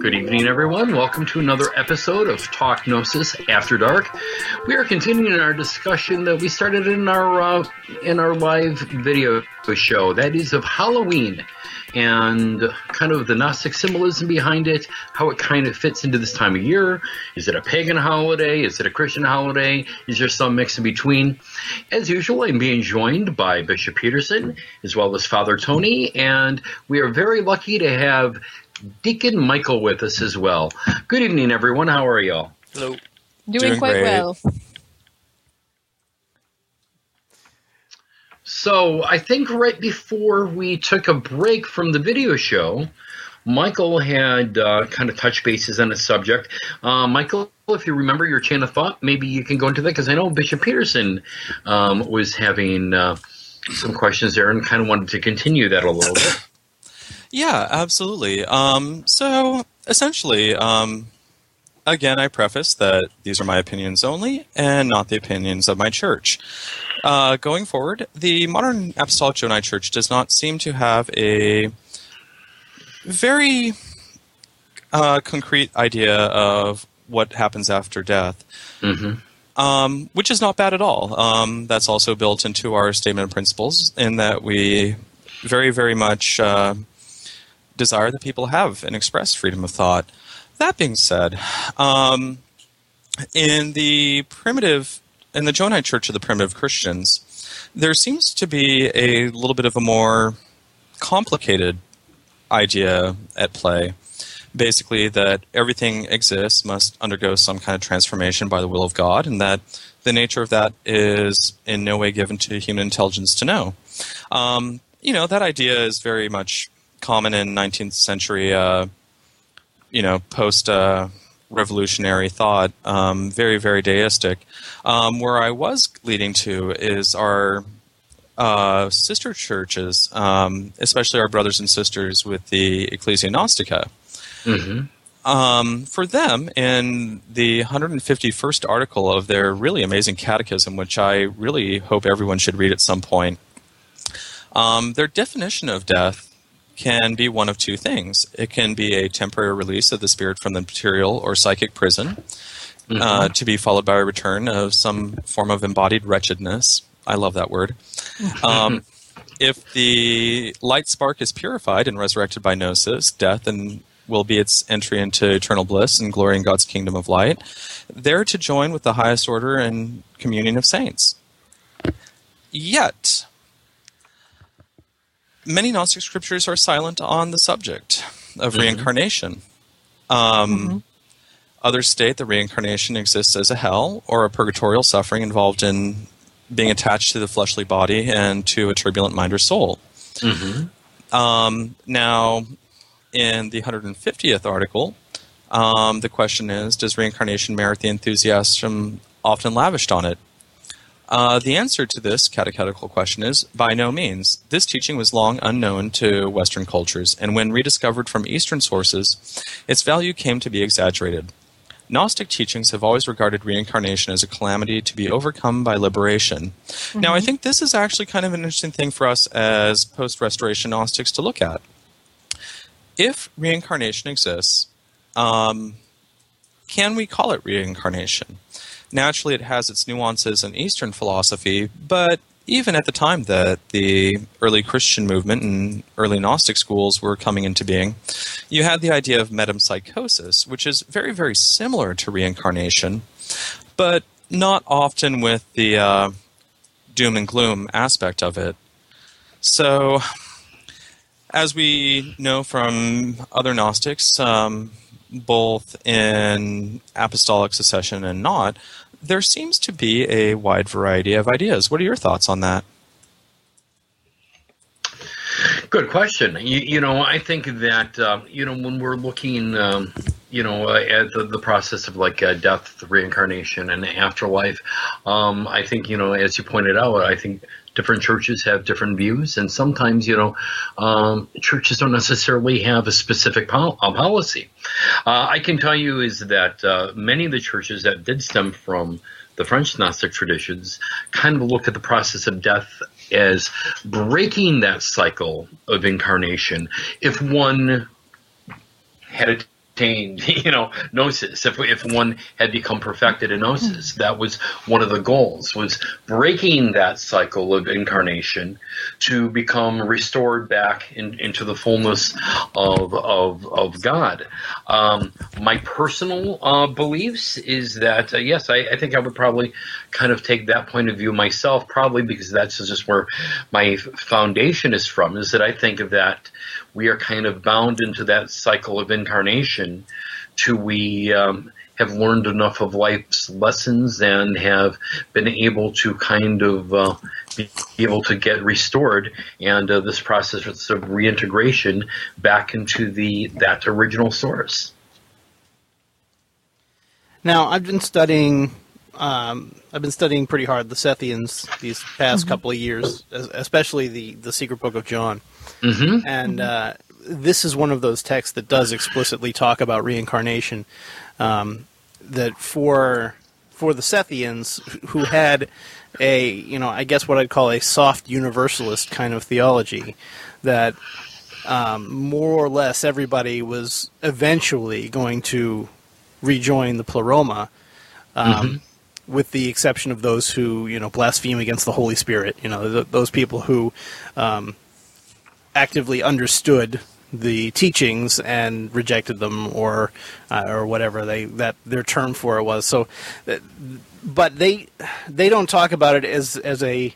Good evening, everyone. Welcome to another episode of Talk Gnosis After Dark. We are continuing our discussion that we started in our uh, in our live video show. That is of Halloween and kind of the Gnostic symbolism behind it, how it kind of fits into this time of year. Is it a pagan holiday? Is it a Christian holiday? Is there some mix in between? As usual, I'm being joined by Bishop Peterson as well as Father Tony, and we are very lucky to have Deacon Michael with us as well. Good evening, everyone. How are y'all? Hello. Doing, Doing quite great. well. So I think right before we took a break from the video show, Michael had uh, kind of touched bases on a subject. Uh, Michael, if you remember your chain of thought, maybe you can go into that because I know Bishop Peterson um, was having uh, some questions there and kind of wanted to continue that a little bit. Yeah, absolutely. Um, so essentially, um, again, I preface that these are my opinions only and not the opinions of my church. Uh, going forward, the modern Apostolic Johannite Church does not seem to have a very uh, concrete idea of what happens after death. hmm um, which is not bad at all. Um, that's also built into our statement of principles in that we very, very much uh, desire that people have and express freedom of thought. That being said, um, in the primitive, in the Johannite Church of the Primitive Christians, there seems to be a little bit of a more complicated idea at play basically that everything exists must undergo some kind of transformation by the will of God, and that the nature of that is in no way given to human intelligence to know. Um, you know, that idea is very much common in 19th century, uh, you know, post uh, revolutionary thought, um, very, very deistic. Um, where I was leading to is our uh, sister churches, um, especially our brothers and sisters with the Ecclesia Gnostica. hmm Um, for them, in the 151st article of their really amazing catechism, which I really hope everyone should read at some point, um, their definition of death can be one of two things. It can be a temporary release of the spirit from the material or psychic prison, uh, to be followed by a return of some form of embodied wretchedness. I love that word. Um, if the light spark is purified and resurrected by gnosis, death and will be its entry into eternal bliss and glory in God's kingdom of light, there to join with the highest order and communion of saints. Yet, many Gnostic scriptures are silent on the subject of reincarnation. Um, Others state that reincarnation exists as a hell or a purgatorial suffering involved in being attached to the fleshly body and to a turbulent mind or soul. hmm Um, now, in the 150th article, um, the question is Does reincarnation merit the enthusiasm often lavished on it? Uh, the answer to this catechetical question is by no means. This teaching was long unknown to Western cultures, and when rediscovered from Eastern sources, its value came to be exaggerated. Gnostic teachings have always regarded reincarnation as a calamity to be overcome by liberation. Now, I think this is actually kind of an interesting thing for us as post Restoration Gnostics to look at. If reincarnation exists, um, can we call it reincarnation? Naturally, it has its nuances in Eastern philosophy, but even at the time that the early Christian movement and early Gnostic schools were coming into being, you had the idea of metempsychosis, which is very, very similar to reincarnation, but not often with the uh, doom and gloom aspect of it. So, as we know from other Gnostics, um, both in apostolic succession and not, there seems to be a wide variety of ideas. What are your thoughts on that? Good question. You, you know, I think that uh, you know when we're looking, um, you know, uh, at the, the process of like uh, death, reincarnation, and afterlife, um, I think you know, as you pointed out, I think different churches have different views, and sometimes you know, um, churches don't necessarily have a specific pol- uh, policy. Uh, I can tell you is that uh, many of the churches that did stem from the French Gnostic traditions kind of look at the process of death as breaking that cycle of incarnation. If one had a you know gnosis. If, if one had become perfected in gnosis that was one of the goals was breaking that cycle of incarnation to become restored back in, into the fullness of of, of god. Um, my personal uh, beliefs is that uh, yes I, I think i would probably kind of take that point of view myself probably because that's just where my foundation is from is that i think of that we are kind of bound into that cycle of incarnation till we um, have learned enough of life's lessons and have been able to kind of uh, be able to get restored and uh, this process of reintegration back into the that original source. Now, I've been studying. Um, I've been studying pretty hard the Sethians these past mm-hmm. couple of years, especially the the Secret Book of John. Mm-hmm. And uh, this is one of those texts that does explicitly talk about reincarnation. Um, that for for the Sethians, who had a you know I guess what I'd call a soft universalist kind of theology, that um, more or less everybody was eventually going to rejoin the pleroma. Um, mm-hmm with the exception of those who you know blaspheme against the Holy Spirit. You know, th- those people who um, actively understood the teachings and rejected them or uh, or whatever they that their term for it was. So uh, but they they don't talk about it as as a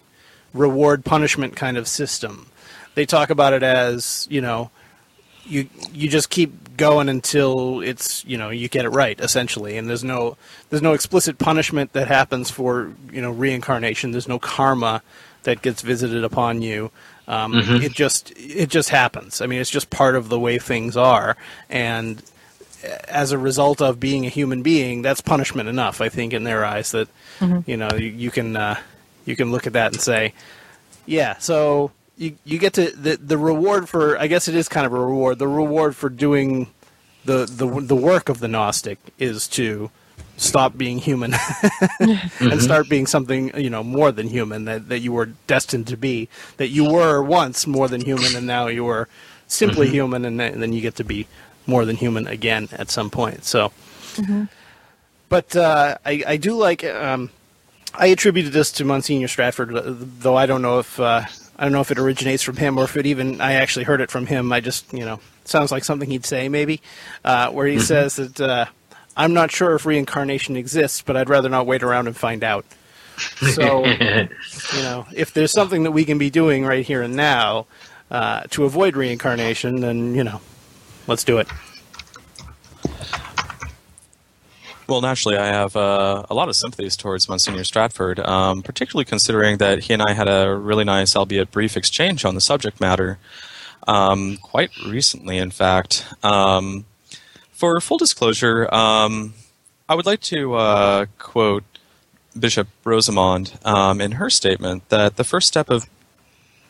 reward punishment kind of system. They talk about it as you know you you just keep going until it's you know you get it right essentially. And there's no there's no explicit punishment that happens for you know reincarnation. There's no karma that gets visited upon you um, mm-hmm. It just it just happens. I mean, it's just part of the way things are, and as a result of being a human being, that's punishment enough. I think in their eyes that mm-hmm. you know you, you can uh, you can look at that and say, yeah. So you you get to the the reward for I guess it is kind of a reward. The reward for doing the the the work of the Gnostic is to stop being human and mm-hmm. start being something you know more than human that, that you were destined to be that you were once more than human and now you are simply mm-hmm. human and, and, then you get to be more than human again at some point so mm-hmm. but uh, I, I do like um, I attributed this to Monsignor Stratford uh, though I don't know if uh, I don't know if it originates from him or if it even I actually heard it from him I just you know sounds like something he'd say maybe uh, where he mm-hmm. says that uh, I'm not sure if reincarnation exists, but I'd rather not wait around and find out. So, you know, if there's something that we can be doing right here and now uh, to avoid reincarnation, then, you know, let's do it. Well, naturally, I have uh, a lot of sympathies towards Monsignor Stratford, um, particularly considering that he and I had a really nice, albeit brief, exchange on the subject matter um, quite recently, in fact. Um, for full disclosure, um, I would like to uh, quote Bishop Rosamonde um, in her statement that the first step of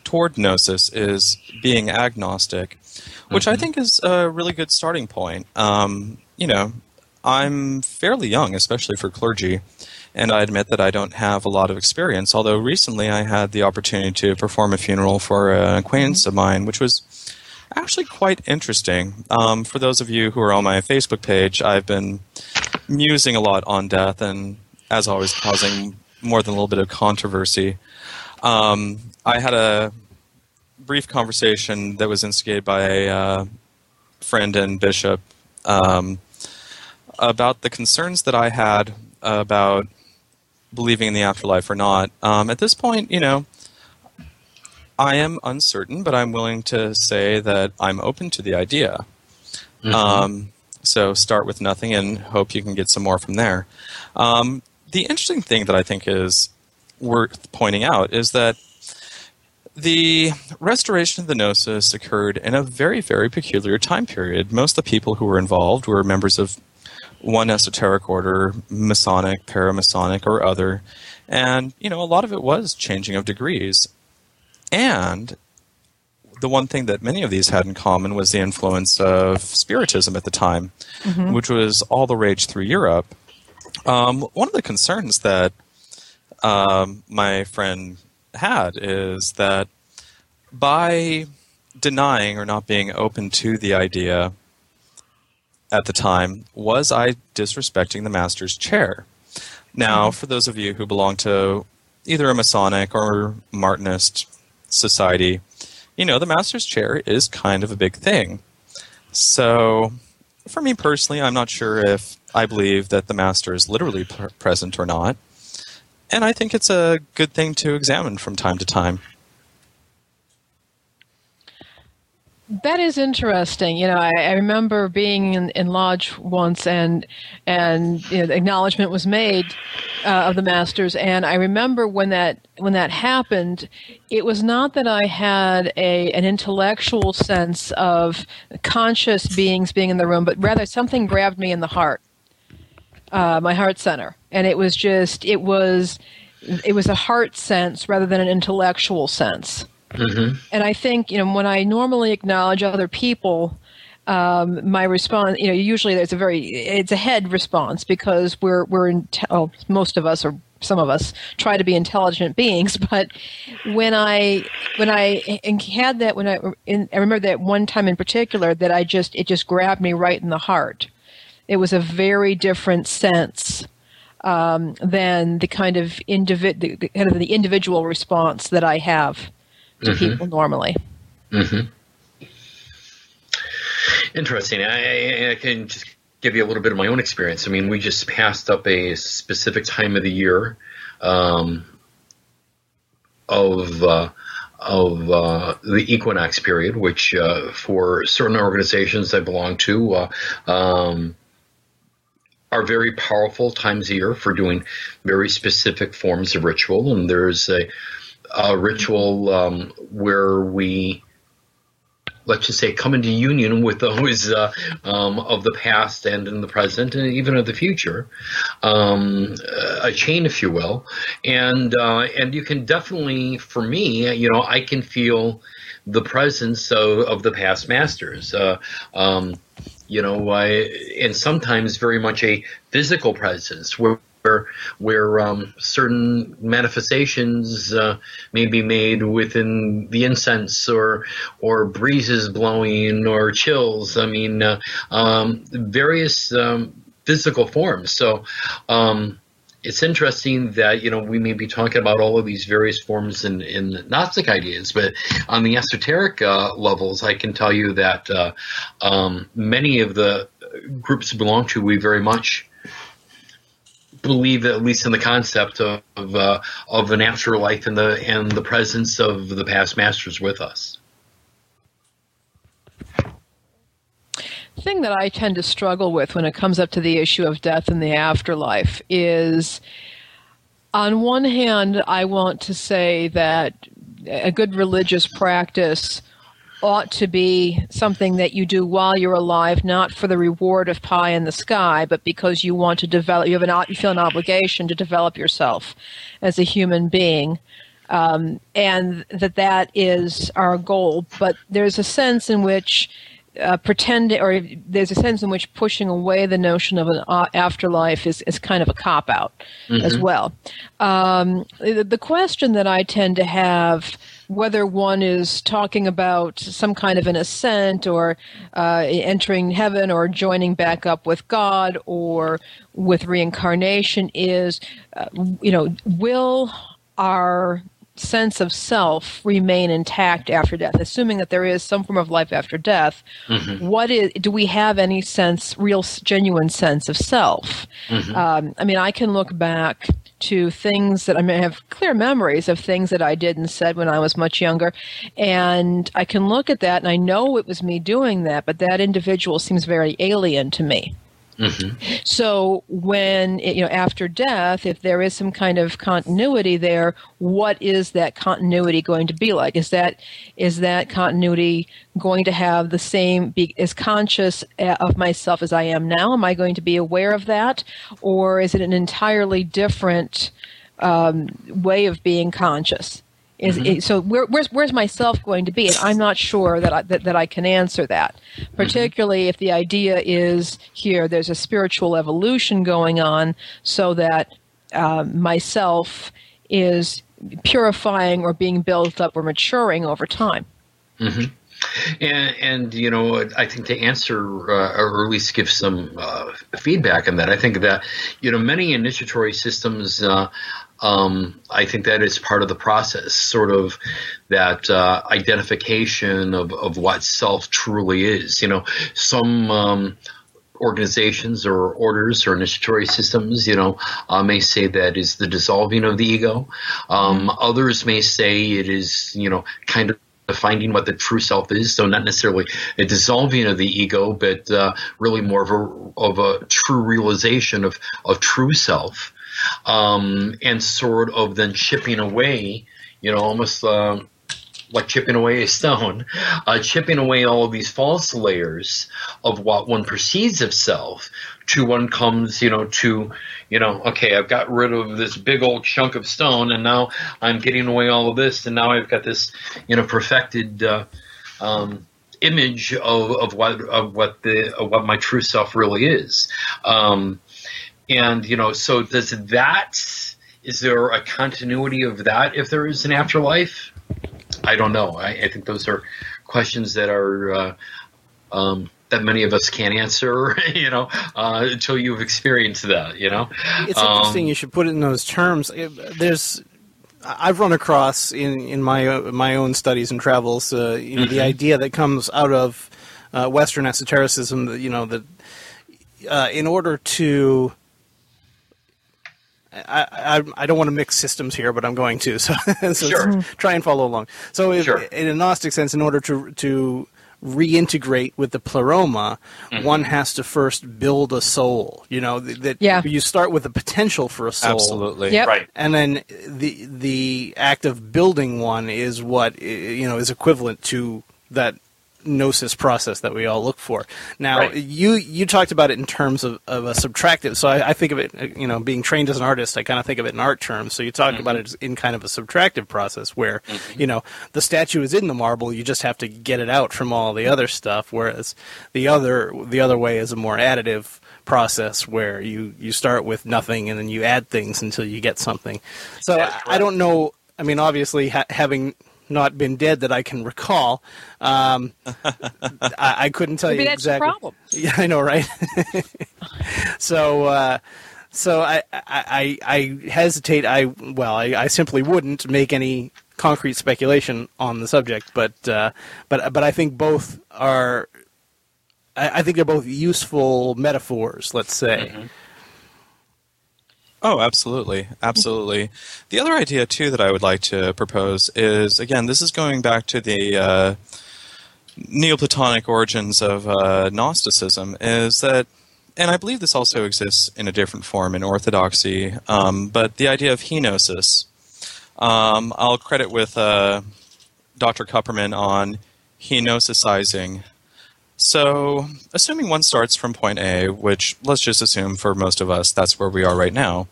toward gnosis is being agnostic, which mm-hmm. I think is a really good starting point. Um, you know, I'm fairly young, especially for clergy, and I admit that I don't have a lot of experience. Although recently I had the opportunity to perform a funeral for an acquaintance mm-hmm. of mine, which was actually quite interesting. Um, for those of you who are on my Facebook page, I've been musing a lot on death and, as always, causing more than a little bit of controversy. Um, I had a brief conversation that was instigated by a uh, friend and bishop um, about the concerns that I had about believing in the afterlife or not. Um, at this point, you know, I am uncertain, but I'm willing to say that I'm open to the idea. Mm-hmm. Um, so start with nothing and hope you can get some more from there. Um, the interesting thing that I think is worth pointing out is that the restoration of the Gnosis occurred in a very, very peculiar time period. Most of the people who were involved were members of one esoteric order, Masonic, Paramasonic, or other. And, you know, a lot of it was changing of degrees. And the one thing that many of these had in common was the influence of Spiritism at the time, mm-hmm. which was all the rage through Europe. Um, one of the concerns that um, my friend had is that by denying or not being open to the idea at the time was I disrespecting the master's chair? Now, for those of you who belong to either a Masonic or Martinist society, you know, the master's chair is kind of a big thing. So, for me personally, I'm not sure if I believe that the master is literally present or not. And I think it's a good thing to examine from time to time. That is interesting. You know, I, I remember being in, in, lodge once, and and you know, acknowledgement was made uh, of the masters. And I remember when that when that happened, it was not that I had a an intellectual sense of conscious beings being in the room, but rather something grabbed me in the heart, uh, my heart center, and it was just it was it was a heart sense rather than an intellectual sense Mm-hmm. And I think, you know, when I normally acknowledge other people, um, my response, you know, usually there's a very, it's a head response because we're, we're, in, most of us or some of us try to be intelligent beings. But when I, when I had that, when I, in, I remember that one time in particular that I just, it just grabbed me right in the heart. It was a very different sense. Um, than the kind of individ, the, kind of the individual response that I have to mm-hmm. people normally. Mm-hmm. Interesting. I, I, can just give you a little bit of my own experience. I mean, we just passed up a specific time of the year um, of uh, of uh, the equinox period, which uh, for certain organizations I belong to. Uh, um, are very powerful times a year for doing very specific forms of ritual, and there's a a ritual um, where we let's just say come into union with those uh, um, of the past and in the present and even of the future um, a chain if you will. And uh, and you can definitely for me you know i can feel the presence of, of the past masters. Uh, um, you know I, and sometimes very much a physical presence where where where um, certain manifestations uh, may be made within the incense or or breezes blowing or chills. I mean, uh, um, various um, physical forms. So. Um, it's interesting that you know we may be talking about all of these various forms in, in Gnostic ideas, but on the esoteric uh, levels, I can tell you that uh, um, many of the groups belong to, we very much believe at least in the concept of of, uh, of an afterlife and the and the presence of the past masters with us. Thing that I tend to struggle with when it comes up to the issue of death and the afterlife is on one hand I want to say that a good religious practice ought to be something that you do while you're alive, not for the reward of pie in the sky, but because you want to develop. You have an you feel an obligation to develop yourself as a human being, um, and that that is our goal. But there's a sense in which. Uh, pretending, or there's a sense in which pushing away the notion of an afterlife is, is kind of a cop out mm-hmm. as well. Um, the, the question that I tend to have whether one is talking about some kind of an ascent or uh, entering heaven or joining back up with God or with reincarnation is, uh, you know, will our sense of self remain intact after death assuming that there is some form of life after death mm-hmm. what is do we have any sense real genuine sense of self mm-hmm. um, i mean i can look back to things that I may have clear memories of things that I did and said when I was much younger. And I can look at that and I know it was me doing that, but that individual seems very alien to me. Mm-hmm. So when you know after death, if there is some kind of continuity there, what is that continuity going to be like? Is that is that continuity going to have the same be as conscious uh, of myself as I am now? Am I going to be aware of that, or is it an entirely different um, way of being conscious? Is mm-hmm. so where, where's where's myself going to be? And I'm not sure that I, that, that I can answer that. Mm-hmm. Particularly mm-hmm. if the idea is here, there's a spiritual evolution going on, so that uh, myself is purifying or being built up or maturing over time. Mm-hmm. And, and you know, I think to answer uh, or at least give some uh, feedback on that, I think that you know many initiatory systems. Uh, um, I think that is part of the process, sort of that uh, identification of, of what self truly is. You know, some um, organizations or orders or initiatory systems, you know, uh, may say that is the dissolving of the ego. Um, others may say it is, you know, kind of finding what the true self is. So not necessarily a dissolving of the ego, but uh, really more of a of a true realization of of true self, um, and sort of then chipping away, you know, almost. Um, like chipping away a stone, uh, chipping away all of these false layers of what one perceives of self to one comes, you know, to, you know, okay, I've got rid of this big old chunk of stone and now I'm getting away all of this and now I've got this, you know, perfected, uh, um, image of, of what, of what the, of what my true self really is. Um, and, you know, so does that, is there a continuity of that if there is an afterlife? I don't know. I, I think those are questions that are uh, um, that many of us can't answer. You know, uh, until you've experienced that. You know, it's um, interesting. You should put it in those terms. There's. I've run across in, in my my own studies and travels, uh, you know, mm-hmm. the idea that comes out of uh, Western esotericism. That you know that uh, in order to I, I, I, don't want to mix systems here, but I'm going to. So, so sure. try and follow along. So, if, sure. in a Gnostic sense, in order to to reintegrate with the pleroma, mm-hmm. one has to first build a soul. You know that yeah. you start with the potential for a soul, absolutely, yep. right, and then the the act of building one is what you know is equivalent to that gnosis process that we all look for. Now, right. you you talked about it in terms of, of a subtractive. So I, I, think of it, you know, being trained as an artist, I kind of think of it in art terms. So you talk mm-hmm. about it in kind of a subtractive process where, mm-hmm. you know, the statue is in the marble. You just have to get it out from all the other stuff. Whereas the other the other way is a more additive process where you you start with nothing and then you add things until you get something. So I, I, don't know. I mean, obviously, ha- having not been dead that I can recall. Um, I, I, couldn't tell Maybe you that's exactly. The problem. Yeah, I know, right? so, uh, so I, I, I hesitate. I well, I, I simply wouldn't make any concrete speculation on the subject, but uh, but but I think both are. I, I, think they're both useful metaphors. Let's say. Mm-hmm. Oh, absolutely. Absolutely. The other idea, too, that I would like to propose is again, this is going back to the uh, Neoplatonic origins of uh, Gnosticism, is that, and I believe this also exists in a different form in Orthodoxy, um, but the idea of henosis. Um, I'll credit with uh, Dr. Kupperman on henosisizing so, assuming one starts from point A, which let's just assume for most of us that's where we are right now,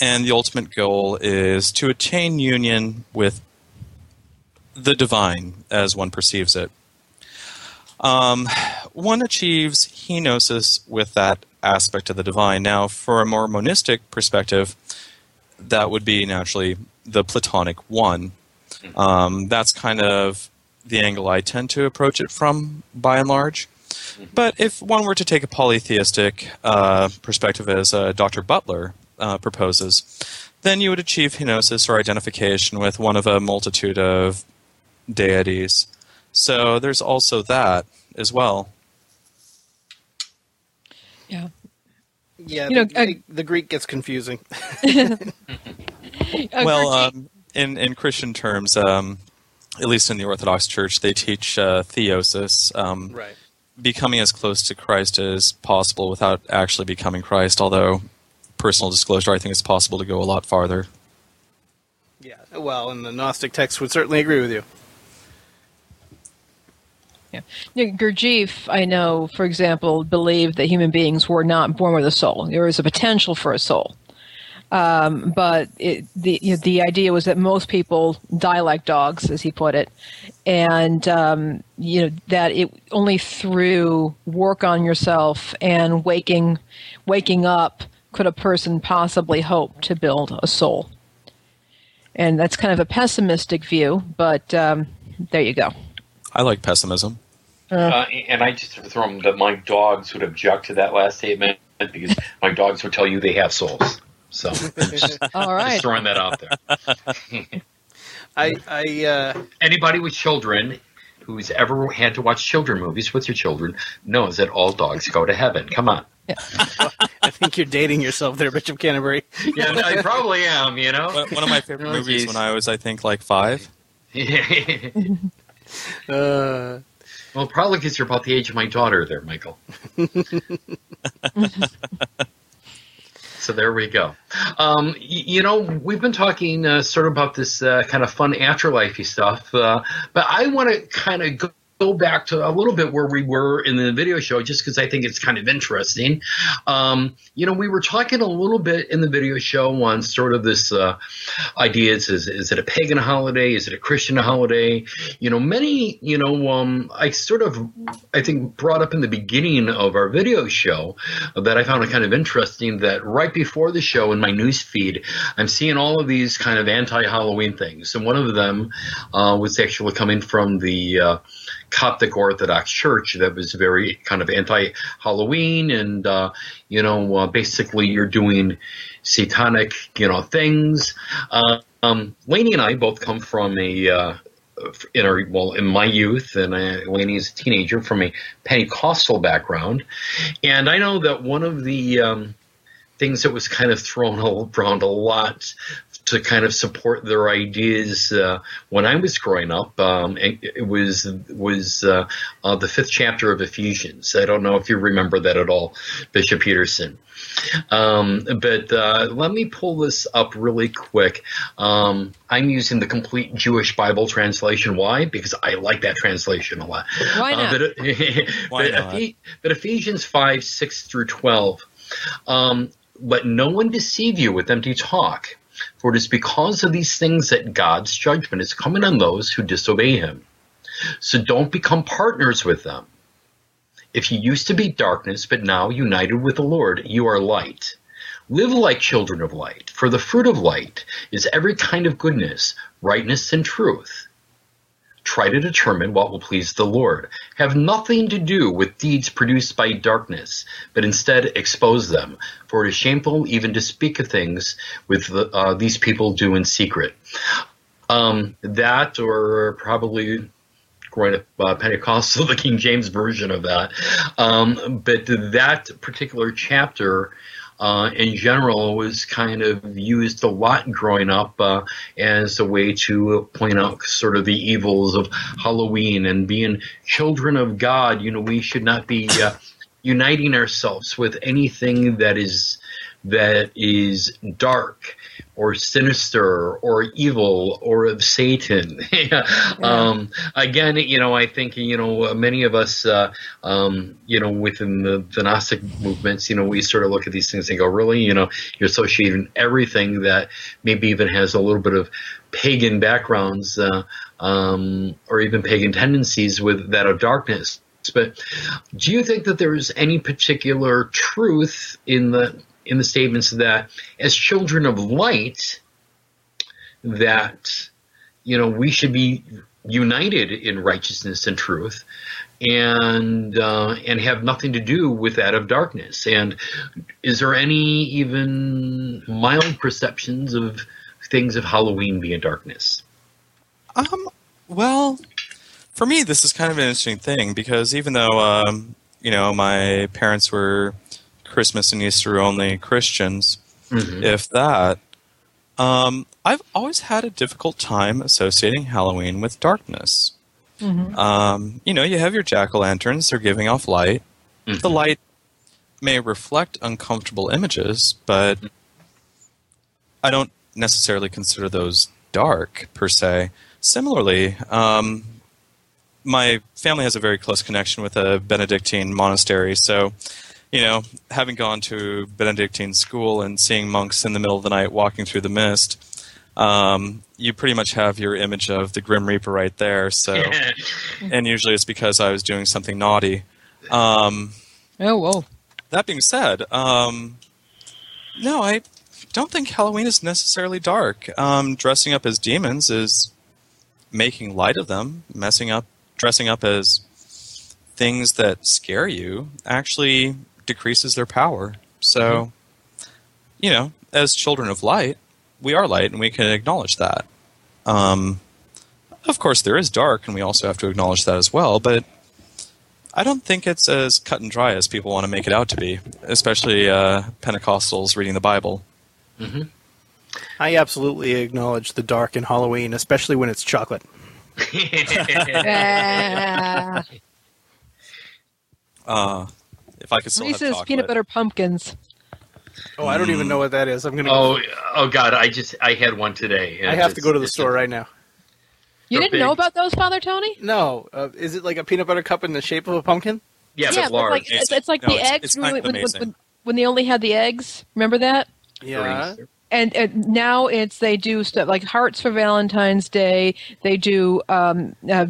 and the ultimate goal is to attain union with the divine as one perceives it. Um, one achieves henosis with that aspect of the divine. Now, for a more monistic perspective, that would be naturally the Platonic one. Um, that's kind of the angle I tend to approach it from, by and large. But if one were to take a polytheistic uh, perspective, as uh, Dr. Butler uh, proposes, then you would achieve henosis or identification with one of a multitude of deities. So there's also that as well. Yeah. Yeah, you the, know, the, the Greek gets confusing. well, um, in in Christian terms, um, at least in the Orthodox Church, they teach uh, theosis, um, right. becoming as close to Christ as possible without actually becoming Christ. Although, personal disclosure, I think it's possible to go a lot farther. Yeah, well, and the Gnostic texts would certainly agree with you. Yeah. Gurdjieff, I know, for example, believed that human beings were not born with a soul. There was a potential for a soul. Um, but it, the you know, the idea was that most people die like dogs, as he put it, and um, you know that it only through work on yourself and waking waking up could a person possibly hope to build a soul. And that's kind of a pessimistic view, but um, there you go. I like pessimism. Uh, and I just throw them that my dogs would object to that last statement because my dogs would tell you they have souls. So just, All right. just throwing that out there. I, I uh, Anybody with children who's ever had to watch children movies with your children knows that all dogs go to heaven. Come on. I think you're dating yourself there, Bishop Canterbury. Yeah, I probably am. You know. One one of my favorite Oh, movies geez. when I was, I think, like five. Uh, well, probably because you're about the age of my daughter, there, Michael. So there we go. Um, you know, we've been talking uh, sort of about this uh, kind of fun afterlifey stuff, uh, but I want to kind of go. Go back to a little bit where we were in the video show, just because I think it's kind of interesting. Um, you know, we were talking a little bit in the video show on sort of this uh, idea: is, is it a pagan holiday? Is it a Christian holiday? You know, many. You know, um, I sort of, I think, brought up in the beginning of our video show that I found it kind of interesting that right before the show in my news feed, I'm seeing all of these kind of anti-Halloween things, and one of them uh, was actually coming from the uh, Coptic Orthodox Church that was very kind of anti-Halloween, and uh, you know, uh, basically you're doing satanic, you know, things. Uh, um, Lainey and I both come from a uh, in our well in my youth, and uh, Lainey is a teenager from a Pentecostal background, and I know that one of the um, things that was kind of thrown around a lot to kind of support their ideas uh, when I was growing up. Um, it, it was was uh, uh, the fifth chapter of Ephesians. I don't know if you remember that at all, Bishop Peterson. Um, but uh, let me pull this up really quick. Um, I'm using the complete Jewish Bible translation. Why? Because I like that translation a lot. Why not? Uh, but, Why but, not? Ephe- but Ephesians 5, 6 through 12. Um, let no one deceive you with empty talk, for it is because of these things that God's judgment is coming on those who disobey him. So don't become partners with them. If you used to be darkness, but now united with the Lord, you are light. Live like children of light, for the fruit of light is every kind of goodness, rightness, and truth. Try to determine what will please the Lord. Have nothing to do with deeds produced by darkness, but instead expose them. For it is shameful even to speak of things with the, uh, these people do in secret. Um, that, or probably growing up uh, Pentecostal, the King James version of that. Um, but that particular chapter, uh, in general, was kind of used a lot growing up uh, as a way to point out sort of the evils of Halloween and being children of God. You know, we should not be uh, uniting ourselves with anything that is that is dark or sinister or evil or of Satan. um, again, you know, I think, you know, many of us, uh, um, you know, within the, the Gnostic movements, you know, we sort of look at these things and go, really, you know, you're associating everything that maybe even has a little bit of pagan backgrounds uh, um, or even pagan tendencies with that of darkness. But do you think that there's any particular truth in the in the statements that as children of light that you know we should be united in righteousness and truth and uh, and have nothing to do with that of darkness. And is there any even mild perceptions of things of halloween being darkness? Um, well, for me, this is kind of an interesting thing because even though, um, you know, my parents were Christmas and Easter only Christians, Mhm. if that, um, I've always had a difficult time associating Halloween with darkness. Um, you know, you have your jack o' lanterns, they're giving off light. The light may reflect uncomfortable images, but I don't necessarily consider those dark per se. Similarly, um, my family has a very close connection with a Benedictine monastery, so you know, having gone to Benedictine school and seeing monks in the middle of the night walking through the mist, um, you pretty much have your image of the Grim Reaper right there. So, and usually it's because I was doing something naughty. Um, Oh, well. that being said, um, no, I don't think Halloween is necessarily dark. Um, dressing up as demons is making light of them, messing up dressing up as things that scare you actually decreases their power. So, mm-hmm. you know, as children of light, we are light and we can acknowledge that. Um, of course, there is dark, and we also have to acknowledge that as well, but I don't think it's as cut and dry as people want to make it out to be, especially uh, Pentecostals reading the Bible. Mm-hmm. I absolutely acknowledge the dark in Halloween, especially when it's chocolate. uh, if I could still Reese's have chocolate. peanut butter pumpkins. Oh, I don't mm. even know what that is. I'm gonna. Oh, oh God! I just I had one today. I have to go to the store a, right now. You didn't big. know about those, Father Tony? No. Uh, is it like a peanut butter cup in the shape of a pumpkin? Yeah, yeah but large. Like, it's, it's, like no, the it's, eggs it's when, when, when, when, they only had the eggs. Remember that? Yeah. And, and, now it's they do stuff like hearts for Valentine's Day. They do um, uh,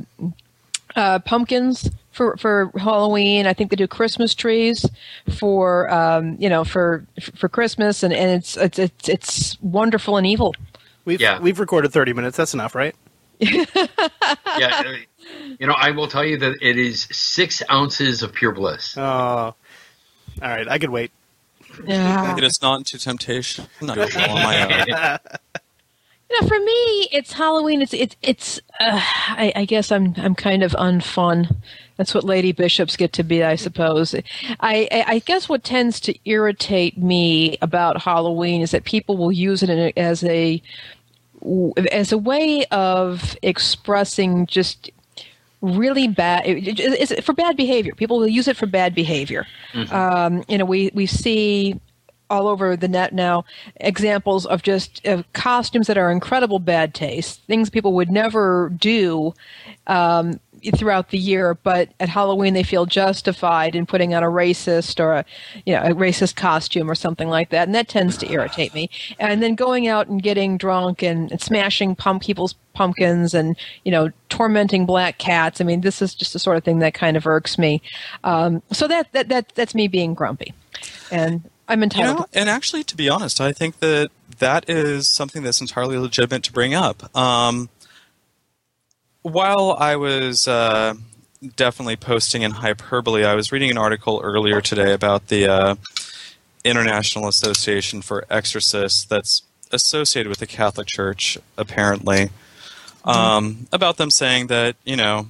uh, pumpkins for for Halloween. I think they do Christmas trees for um, you know for for Christmas, and, and it's it's it's it's wonderful and evil. We've yeah. we've recorded thirty minutes. That's enough, right? yeah, you know, I will tell you that it is six ounces of pure bliss. Oh, all right, I could wait. Yeah, it is not into temptation. Not on my own. You know, for me, it's Halloween. It's it's it's. Uh, I, I, guess I'm I'm kind of unfun. That's what lady bishops get to be, I suppose. I, I, guess what tends to irritate me about Halloween is that people will use it as a as a way of expressing just really bad it's for bad behavior people will use it for bad behavior mm-hmm. um, you know we we see all over the net now examples of just uh, costumes that are incredible bad taste, things people would never do um, throughout the year, but at Halloween they feel justified in putting on a racist or a you know a racist costume or something like that, and that tends to irritate me. And then going out and getting drunk and, and smashing pump people's pumpkins and you know tormenting black cats. I mean, this is just the sort of thing that kind of irks me. Um, so that that that that's me being grumpy, and I'm entitled. You know, and actually, to be honest, I think that that is something that's entirely legitimate to bring up. Um, while I was uh, definitely posting in hyperbole, I was reading an article earlier today about the uh, International Association for Exorcists that's associated with the Catholic Church, apparently, um, about them saying that, you know,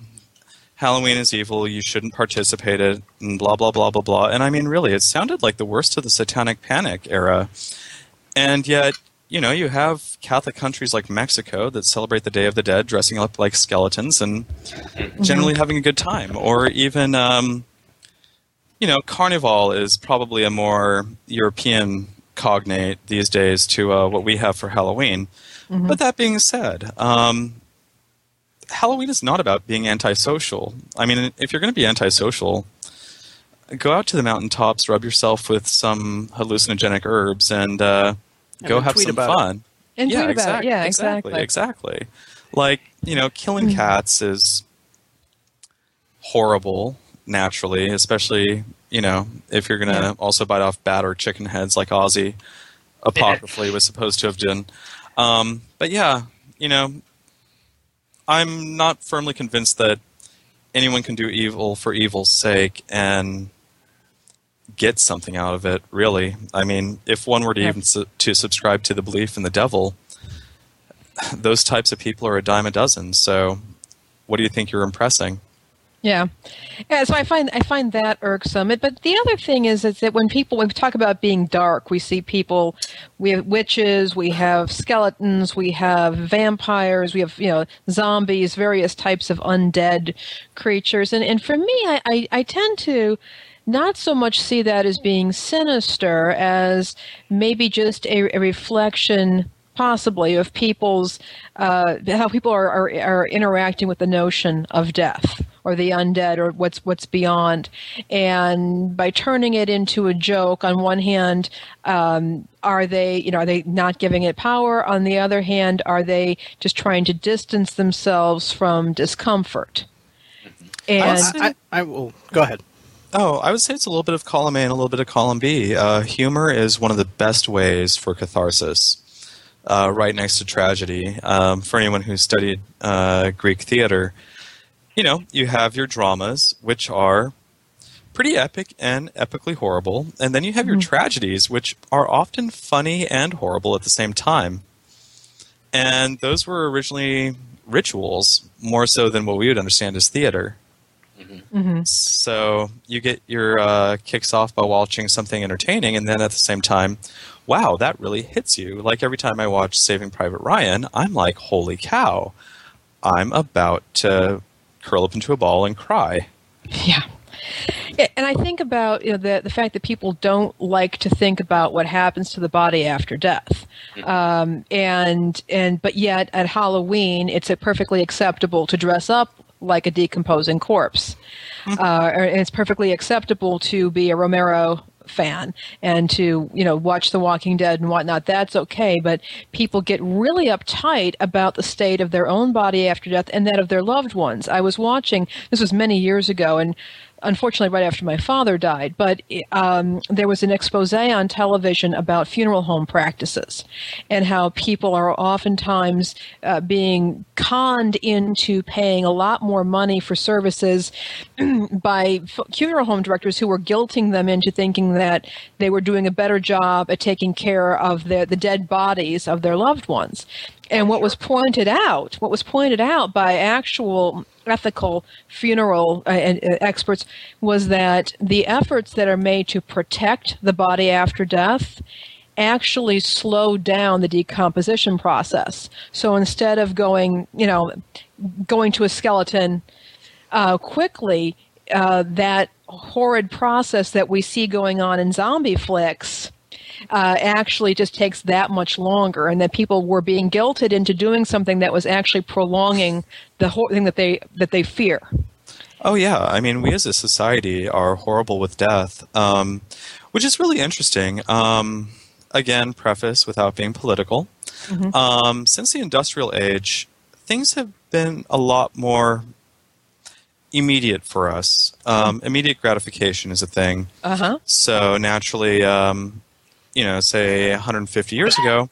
Halloween is evil, you shouldn't participate in, and blah, blah, blah, blah, blah. And I mean, really, it sounded like the worst of the Satanic Panic era. And yet, you know, you have Catholic countries like Mexico that celebrate the Day of the Dead dressing up like skeletons and mm-hmm. generally having a good time. Or even, um, you know, Carnival is probably a more European cognate these days to uh, what we have for Halloween. Mm-hmm. But that being said, um, Halloween is not about being antisocial. I mean, if you're going to be antisocial, go out to the mountaintops, rub yourself with some hallucinogenic herbs, and, uh, and go have some fun. It. And yeah, tweet exactly, about it. Yeah, exactly, exactly. Like you know, killing mm-hmm. cats is horrible naturally, especially you know if you're going to yeah. also bite off bat or chicken heads like Ozzy apocryphally was supposed to have done. Um, but yeah, you know, I'm not firmly convinced that anyone can do evil for evil's sake and get something out of it. Really, I mean, if one were to even su- to subscribe to the belief in the devil, those types of people are a dime a dozen. So, what do you think you're impressing? Yeah, yeah. So I find I find that irksome. But the other thing is, is that when people when we talk about being dark, we see people. We have witches, we have skeletons, we have vampires, we have you know zombies, various types of undead creatures. And and for me, I, I, I tend to not so much see that as being sinister as maybe just a, a reflection possibly of people's uh, how people are, are, are interacting with the notion of death or the undead or what's what's beyond. And by turning it into a joke, on one hand, um, are they you know are they not giving it power? On the other hand, are they just trying to distance themselves from discomfort? And I, I, I will go ahead. Oh, I would say it's a little bit of column A and a little bit of column B. Uh, humor is one of the best ways for catharsis, uh, right next to tragedy. Um, for anyone who studied uh, Greek theater, you know, you have your dramas, which are pretty epic and epically horrible, and then you have your Mm-hmm. tragedies, which are often funny and horrible at the same time. And those were originally rituals, more so than what we would understand as theater. Mm-hmm. So you get your uh, kicks off by watching something entertaining, and then at the same time, wow, that really hits you. Like every time I watch Saving Private Ryan, I'm like, holy cow, I'm about to curl up into a ball and cry. Yeah. Yeah, And I think about you know, the the fact that people don't like to think about what happens to the body after death, um, and and but yet at Halloween it's a perfectly acceptable to dress up like a decomposing corpse, uh, and it's perfectly acceptable to be a Romero fan and to you know watch The Walking Dead and whatnot. That's okay, but people get really uptight about the state of their own body after death and that of their loved ones. I was watching this was many years ago and. Unfortunately, right after my father died, but um, there was an expose on television about funeral home practices and how people are oftentimes uh, being conned into paying a lot more money for services by funeral home directors who were guilting them into thinking that they were doing a better job at taking care of the, the dead bodies of their loved ones. And what was pointed out, what was pointed out by actual ethical funeral uh, and, uh, experts was that the efforts that are made to protect the body after death actually slow down the decomposition process. So instead of going, you know, going to a skeleton uh, quickly, uh, that horrid process that we see going on in zombie flicks uh, actually just takes that much longer, and that people were being guilted into doing something that was actually prolonging the whole thing that they that they fear. Oh yeah, I mean, we as a society are horrible with death, um, which is really interesting. Um, again, preface without being political. Um, since the industrial age, things have been a lot more immediate for us. Um, immediate gratification is a thing. Uh huh. So naturally, um, you know, say 150 years ago,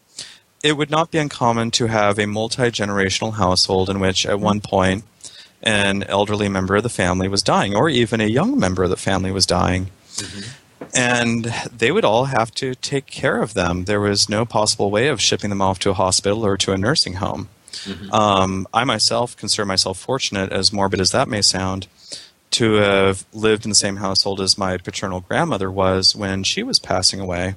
it would not be uncommon to have a multi generational household in which, at mm-hmm. one point, an elderly member of the family was dying, or even a young member of the family was dying. Mm-hmm. And they would all have to take care of them. There was no possible way of shipping them off to a hospital or to a nursing home. Mm-hmm. Um, I myself consider myself fortunate, as morbid as that may sound, to have lived in the same household as my paternal grandmother was when she was passing away.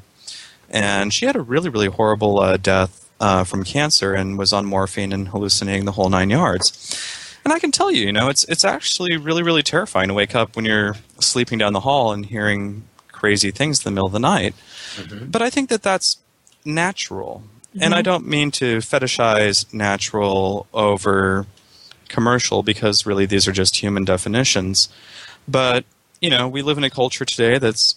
And she had a really, really horrible uh, death uh, from cancer and was on morphine and hallucinating the whole nine yards. And I can tell you, you know, it's it's actually really, really terrifying to wake up when you're sleeping down the hall and hearing crazy things in the middle of the night. But I think that that's natural. And I don't mean to fetishize natural over commercial because really these are just human definitions. But, you know, we live in a culture today that's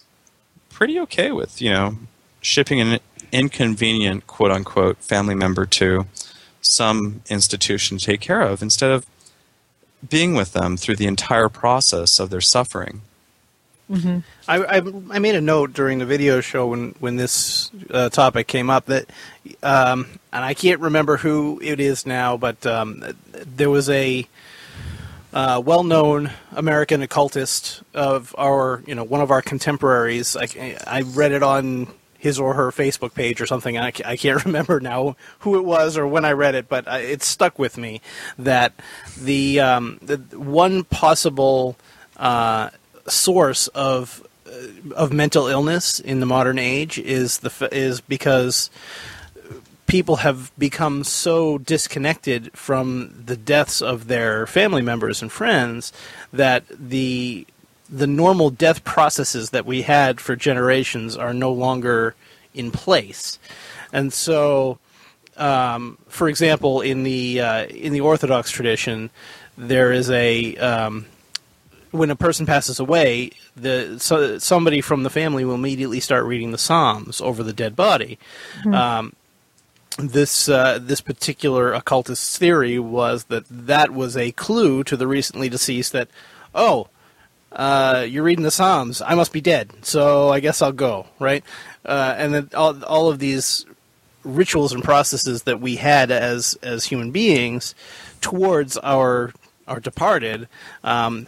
pretty okay with, you know, shipping an inconvenient quote unquote family member to some institution to take care of instead of being with them through the entire process of their suffering. I, I, I made a note during the video show when when this uh, topic came up that, um, and I can't remember who it is now, but um, there was a uh, well-known American occultist of our, you know, one of our contemporaries. I, I read it on his or her Facebook page or something. I, I can't remember now who it was or when I read it, but uh, it stuck with me that the um, the one possible uh, source of uh, of mental illness in the modern age is the is because people have become so disconnected from the deaths of their family members and friends that the the normal death processes that we had for generations are no longer in place, and so, um, for example, in the uh, in the Orthodox tradition, there is a um, when a person passes away, the so, somebody from the family will immediately start reading the Psalms over the dead body. Um, this uh, this particular occultist theory was that that was a clue to the recently deceased that, oh, uh, you're reading the Psalms, I must be dead, so I guess I'll go, right? Uh, and then all all of these rituals and processes that we had as as human beings towards our are departed. Um,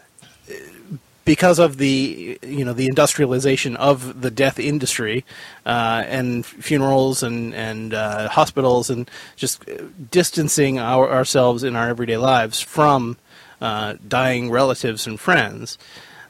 because of the you know the industrialization of the death industry uh, and funerals and and uh, hospitals and just distancing our, ourselves in our everyday lives from uh, dying relatives and friends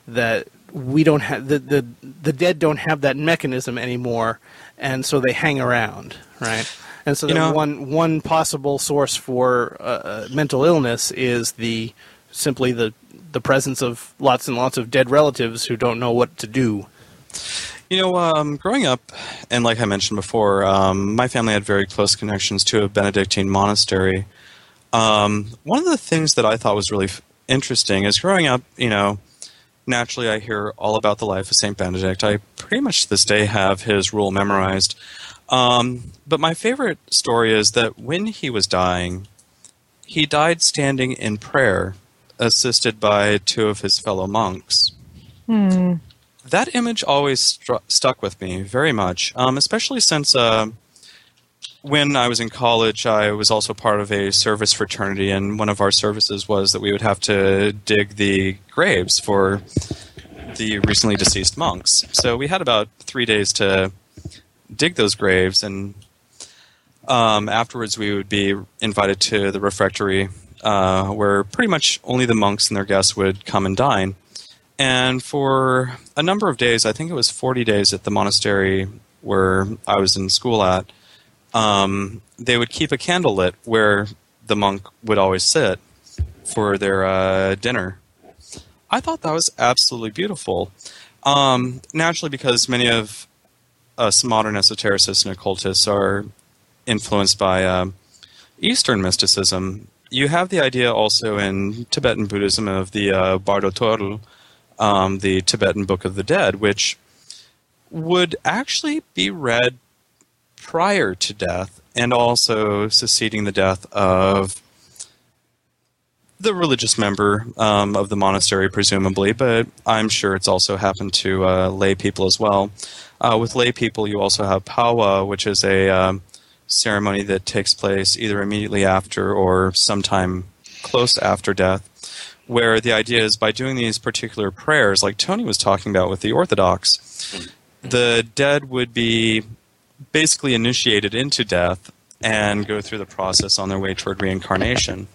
that we don't have the, the the dead don't have that mechanism anymore and so they hang around right and so know, one one possible source for uh, uh, mental illness is the simply the the presence of lots and lots of dead relatives who don't know what to do. You know, um, growing up, and like I mentioned before, um, my family had very close connections to a Benedictine monastery. Um, one of the things that I thought was really f- interesting is growing up, you know, naturally I hear all about the life of St. Benedict. I pretty much to this day have his rule memorized. Um, but my favorite story is that when he was dying, he died standing in prayer assisted by two of his fellow monks. Hmm. That image always stru- stuck with me very much, um, especially since uh, when I was in college, I was also part of a service fraternity, and one of our services was that we would have to dig the graves for the recently deceased monks. So we had about three days to dig those graves, and um, afterwards we would be invited to the refectory uh, where pretty much only the monks and their guests would come and dine. And for a number of days, I think it was 40 days at the monastery where I was in school at, um, they would keep a candle lit where the monk would always sit for their uh, dinner. I thought that was absolutely beautiful. Um, naturally, because many of us modern esotericists and occultists are influenced by uh, Eastern mysticism, you have the idea also in Tibetan Buddhism of the uh, Bardo Thodol, um, the Tibetan Book of the Dead, which would actually be read prior to death and also succeeding the death of the religious member um, of the monastery, presumably, but I'm sure it's also happened to uh, lay people as well. Uh, with lay people, you also have Phowa, which is a um, ceremony that takes place either immediately after or sometime close after death, where the idea is by doing these particular prayers, like Tony was talking about with the Orthodox, the dead would be basically initiated into death and go through the process on their way toward reincarnation.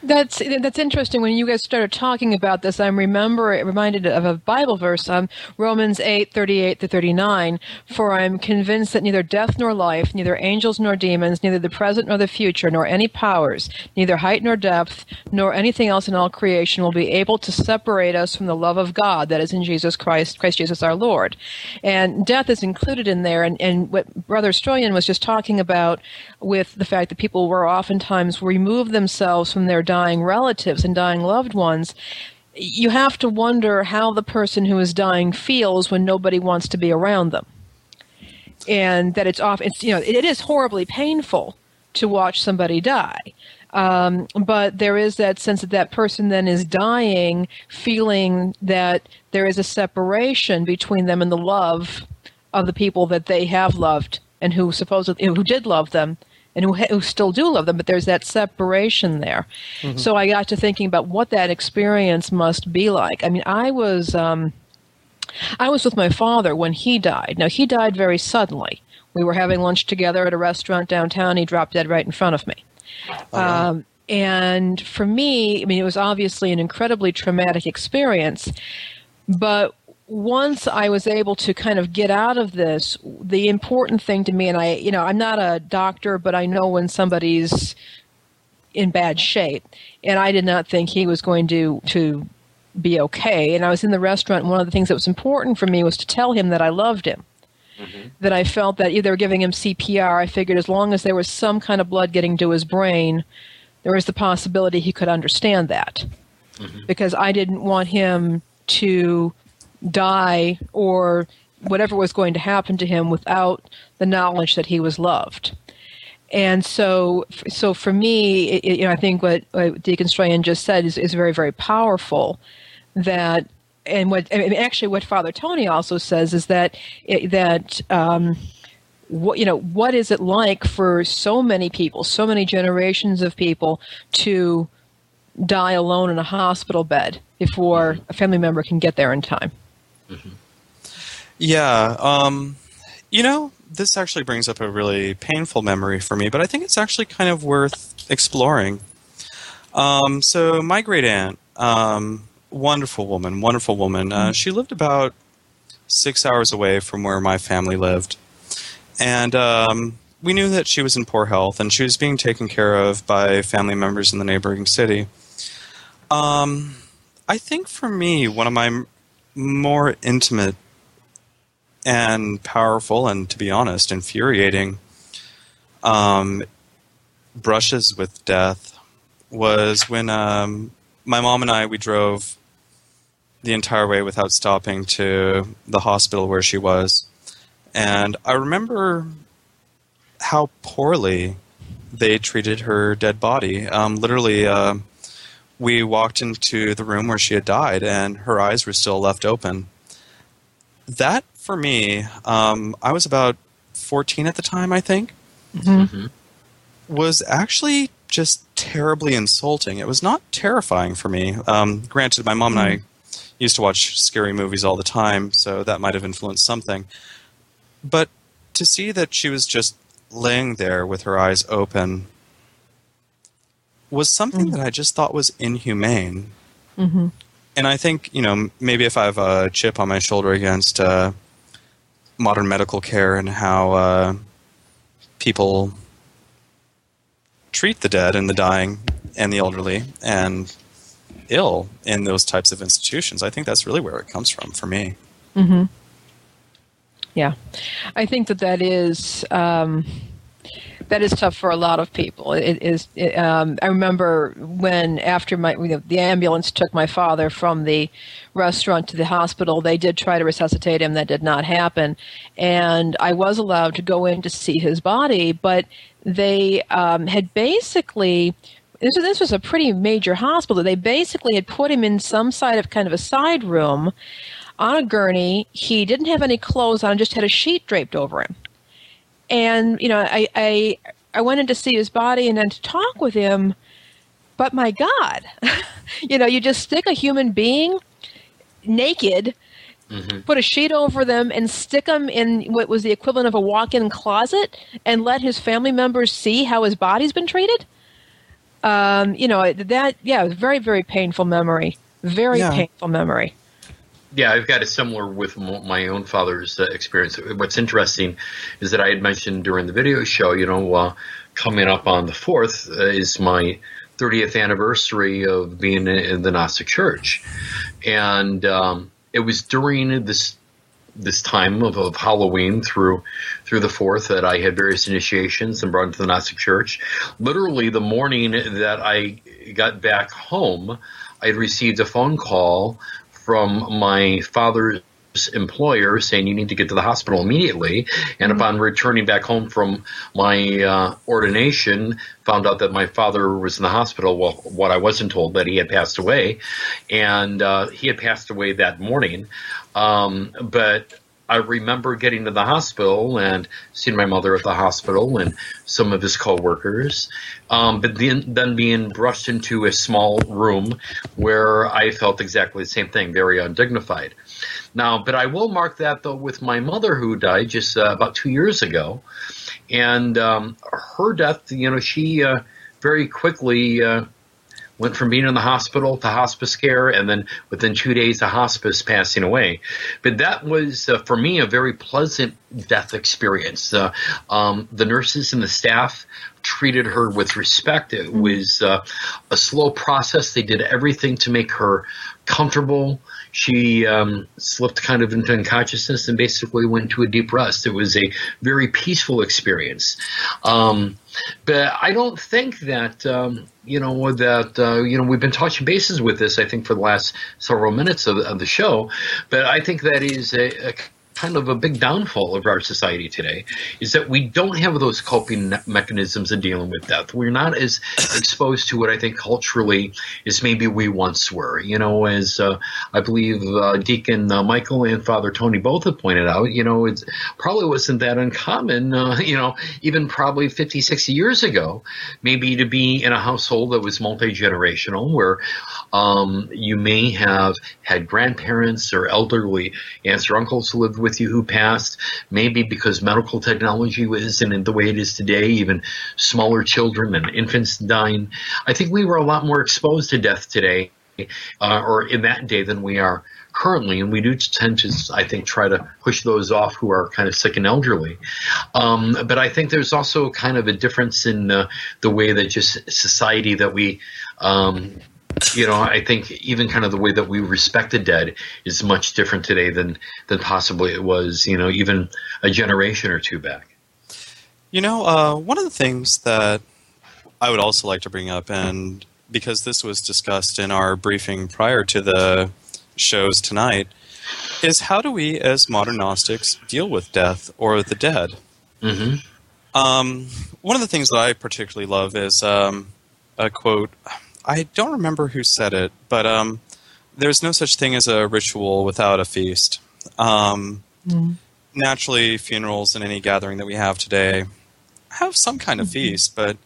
That's that's interesting. When you guys started talking about this, I'm remember reminded of a Bible verse, um, Romans eight thirty eight to thirty nine. For I am convinced that neither death nor life, neither angels nor demons, neither the present nor the future, nor any powers, neither height nor depth, nor anything else in all creation will be able to separate us from the love of God that is in Jesus Christ, Christ Jesus our Lord. And death is included in there. And, and what Brother Stroyan was just talking about with the fact that people were oftentimes remove themselves from their dying relatives and dying loved ones, you have to wonder how the person who is dying feels when nobody wants to be around them. And that it's often, it's, you know, it is horribly painful to watch somebody die. Um, but there is that sense that that person then is dying, feeling that there is a separation between them and the love of the people that they have loved and who supposedly who did love them and who, who still do love them, but there's that separation there. Mm-hmm. So I got to thinking about what that experience must be like. I mean, I was. Um, I was with my father when he died. Now, he died very suddenly. We were having lunch together at a restaurant downtown. He dropped dead right in front of me. Uh-huh. Um, and for me, I mean, it was obviously an incredibly traumatic experience. But once I was able to kind of get out of this, the important thing to me, and I, you know, I'm not a doctor, but I know when somebody's in bad shape, and I did not think he was going to to be okay. And I was in the restaurant, and one of the things that was important for me was to tell him that I loved him. Mm-hmm. That I felt that either giving him CPR, I figured as long as there was some kind of blood getting to his brain, there was the possibility he could understand that. Mm-hmm. Because I didn't want him to die or whatever was going to happen to him without the knowledge that he was loved. And so, so for me, it, you know, I think what, Deacon Stroyan just said is, is very, very powerful. That, and what mean, actually, what Father Tony also says is that that um, what you know, what is it like for so many people, so many generations of people to die alone in a hospital bed before a family member can get there in time. Yeah. Um, you know, this actually brings up a really painful memory for me, but I think it's actually kind of worth exploring. Um, so, my great aunt, um, wonderful woman, wonderful woman, uh, she lived about six hours away from where my family lived. And um, we knew that she was in poor health and she was being taken care of by family members in the neighboring city. Um, I think for me, one of my more intimate and powerful and, to be honest, infuriating um, brushes with death was when um, my mom and I we drove the entire way without stopping to the hospital where she was, and I remember how poorly they treated her dead body. Um, literally, uh, we walked into the room where she had died, and her eyes were still left open. That, for me, um, I was about 14 at the time, I think, was actually just terribly insulting. It was not terrifying for me. Um, granted, my mom and I used to watch scary movies all the time, so that might have influenced something. But to see that she was just laying there with her eyes open was something that I just thought was inhumane. Mm-hmm. And I think, you know, maybe if I have a chip on my shoulder against uh, modern medical care and how uh, people treat the dead and the dying and the elderly and ill in those types of institutions, I think that's really where it comes from for me. Yeah, I think that that is um, that is tough for a lot of people. It is. It, um, I remember when after my you know, the ambulance took my father from the restaurant to the hospital, they did try to resuscitate him. That did not happen, and I was allowed to go in to see his body, but they um, had basically. This this was a pretty major hospital. They basically had put him in some side of kind of a side room on a gurney. He didn't have any clothes on, just had a sheet draped over him. And you know, I I, I went in to see his body and then to talk with him. But my God, you know, you just stick a human being naked, put a sheet over them, and stick them in what was the equivalent of a walk-in closet, and let his family members see how his body's been treated. Um, you know that, yeah, it was a very, very painful memory. Very Yeah. painful memory. Yeah, I've got a similar with my own father's uh, experience. What's interesting is that I had mentioned during the video show, you know, uh, coming up on the 4th uh, is my 30th anniversary of being in, the Gnostic Church. And um, it was during this this time of, of Halloween through through the fourth that I had various initiations and brought into the Gnostic Church. Literally, the morning that I got back home, I received a phone call from my father's employer saying you need to get to the hospital immediately. And upon returning back home from my uh, ordination, found out that my father was in the hospital. Well, what I wasn't told that he had passed away, and uh, he had passed away that morning. Um, but I remember getting to the hospital and seeing my mother at the hospital and some of his coworkers, um, but then, then being brushed into a small room where I felt exactly the same thing, very undignified. Now, but I will mark that though with my mother who died just uh, about two years ago, and um, her death, you know, she uh, very quickly. Uh, went from being in the hospital to hospice care and then within two days a hospice passing away. But that was uh, for me a very pleasant death experience. Uh, um, the nurses and the staff treated her with respect. It was uh, a slow process. They did everything to make her comfortable she um, slipped kind of into unconsciousness and basically went to a deep rest it was a very peaceful experience um, but I don't think that um, you know that uh, you know we've been touching bases with this. I think for the last several minutes of, of the show, but I think that is a, a kind of a big downfall of our society today is that we don't have those coping mechanisms in dealing with death. We're not as exposed to it, I think, culturally as maybe we once were. You know, as uh, I believe uh, Deacon uh, Michael and Father Tony both have pointed out, you know, it probably wasn't that uncommon, uh, you know, even probably 50, 60 years ago, maybe to be in a household that was multi generational where um, you may have had grandparents or elderly aunts or uncles who lived with with you who passed, maybe because medical technology isn't the way it is today, even smaller children and infants dying. I think we were a lot more exposed to death today, uh, or in that day, than we are currently, and we do tend to, I think, try to push those off who are kind of sick and elderly. Um, but I think there's also kind of a difference in uh, the way that just society that we um, you know, I think even kind of the way that we respect the dead is much different today than than possibly it was, you know, even a generation or two back. You know, uh, one of the things that I would also like to bring up, and because this was discussed in our briefing prior to the shows tonight, is how do we, as modern Gnostics, deal with death or the dead? Mm-hmm. Um, one of the things that I particularly love is um, a quote. I don't remember who said it, but um, there's no such thing as a ritual without a feast. Um, mm. Naturally, funerals and any gathering that we have today have some kind of mm-hmm. feast, but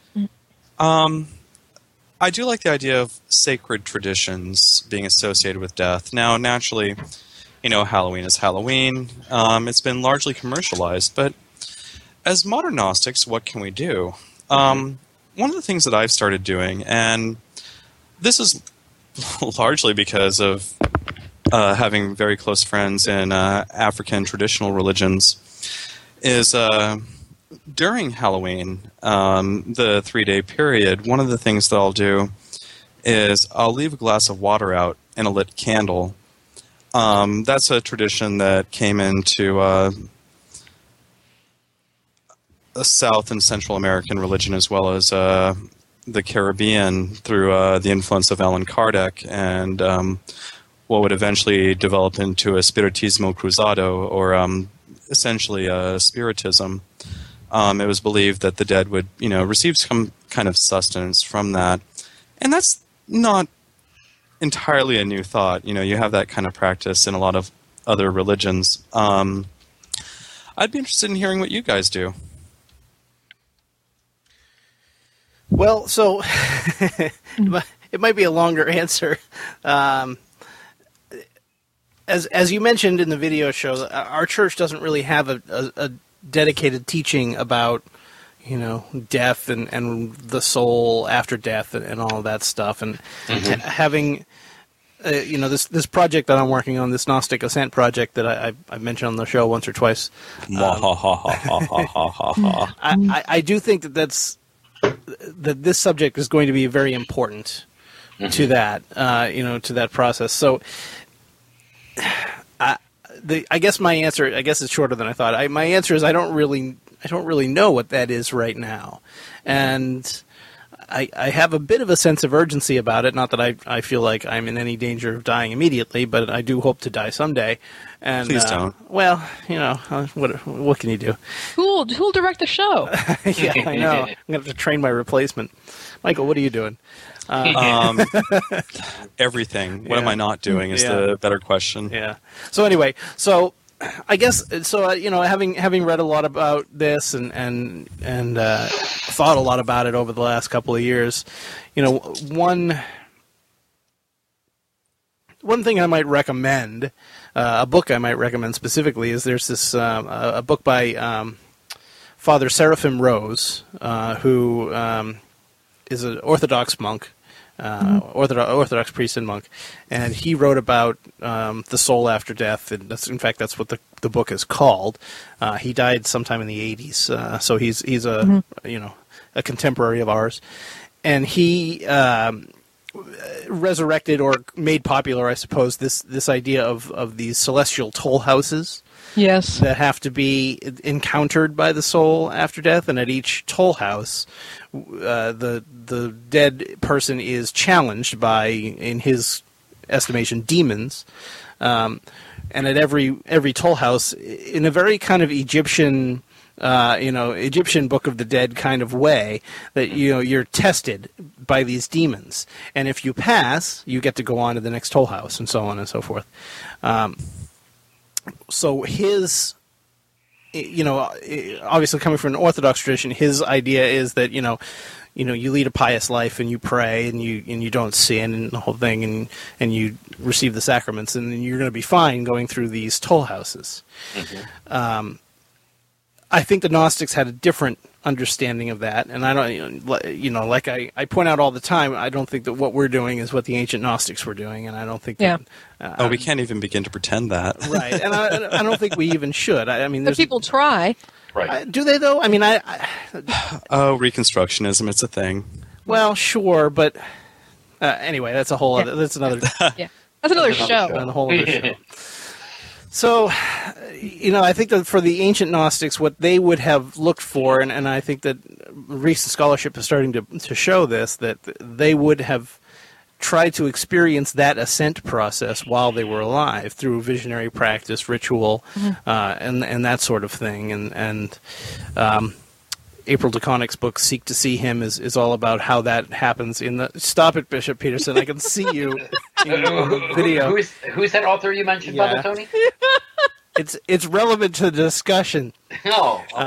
um, I do like the idea of sacred traditions being associated with death. Now, naturally, you know, Halloween is Halloween. Um, it's been largely commercialized, but as modern Gnostics, what can we do? Um, one of the things that I've started doing, and this is largely because of uh, having very close friends in uh, African traditional religions. Is uh, during Halloween, um, the three day period, one of the things that I'll do is I'll leave a glass of water out and a lit candle. Um, that's a tradition that came into uh, a South and Central American religion as well as uh, the Caribbean through uh, the influence of Allan Kardec and um, what would eventually develop into Espiritismo Cruzado, or um, essentially a Spiritism. Um, it was believed that the dead would, you know, receive some kind of sustenance from that, and that's not entirely a new thought. You know, you have that kind of practice in a lot of other religions. Um, I'd be interested in hearing what you guys do. Well, so it might be a longer answer. Um, as as you mentioned in the video show, our church doesn't really have a, a, a dedicated teaching about you know death and, and the soul after death and, and all that stuff. And mm-hmm. having uh, you know this this project that I'm working on, this Gnostic Ascent project that I, I, I mentioned on the show once or twice. Um, I, I, I do think that that's that this subject is going to be very important mm-hmm. to that, uh, you know, to that process. So, I, the, I guess my answer, I guess, is shorter than I thought. I, my answer is I don't really, I don't really know what that is right now, and I, I have a bit of a sense of urgency about it. Not that I, I feel like I'm in any danger of dying immediately, but I do hope to die someday. And please uh, don't. Well, you know, uh, what what can you do? Who'll who'll direct the show? yeah, I know. I'm gonna have to train my replacement. Michael, what are you doing? Uh, um, everything. What yeah. am I not doing? Is yeah. the better question. Yeah. So anyway, so I guess so. Uh, you know, having having read a lot about this and and and uh, thought a lot about it over the last couple of years, you know, one one thing I might recommend, uh, a book I might recommend specifically, is there's this um, a book by um, Father Seraphim Rose, uh, who um, is an Orthodox monk uh. Orthodox, Orthodox priest and monk, and he wrote about um, the soul after death. And in fact, that's what the the book is called. Uh, he died sometime in the '80s, uh, so he's he's a mm-hmm. you know a contemporary of ours, and he. Um, resurrected or made popular, I suppose, this this idea of, of these celestial toll houses, Yes. That have to be encountered by the soul after death, and at each toll house, uh, the the dead person is challenged by, in his estimation, demons. Um, and at every every toll house in a very kind of Egyptian. Uh, you know, Egyptian Book of the Dead kind of way that you know you're tested by these demons, and if you pass, you get to go on to the next toll house, and so on and so forth. Um, so his you know, obviously coming from an Orthodox tradition, his idea is that you know, you know, you lead a pious life and you pray and you and you don't sin and the whole thing and and you receive the sacraments and you're going to be fine going through these toll houses. Mm-hmm. Um, I think the Gnostics had a different understanding of that, and I don't, you know, like I, I point out all the time, I don't think that what we're doing is what the ancient Gnostics were doing, and I don't think. Yeah. That, uh, oh, we can't even begin to pretend that. Right, and I, I don't think we even should. I, I mean, but people try. Right. I, do they though? I mean, I, I. oh, Reconstructionism, it's a thing. Well, sure, but uh, anyway, that's a whole other. That's another. yeah, that's another, show. show. A whole other show. So, you know, I think that for the ancient Gnostics, what they would have looked for, and, and I think that recent scholarship is starting to, to show this, that they would have tried to experience that ascent process while they were alive through visionary practice, ritual, mm-hmm. uh, and and that sort of thing. And and um, April DeConick's book "Seek to See Him" is, is all about how that happens. In the stop it, Bishop Peterson. I can see you in the video. Who's who's that author you mentioned, yeah. Father Tony? It's it's relevant to the discussion. No. Uh,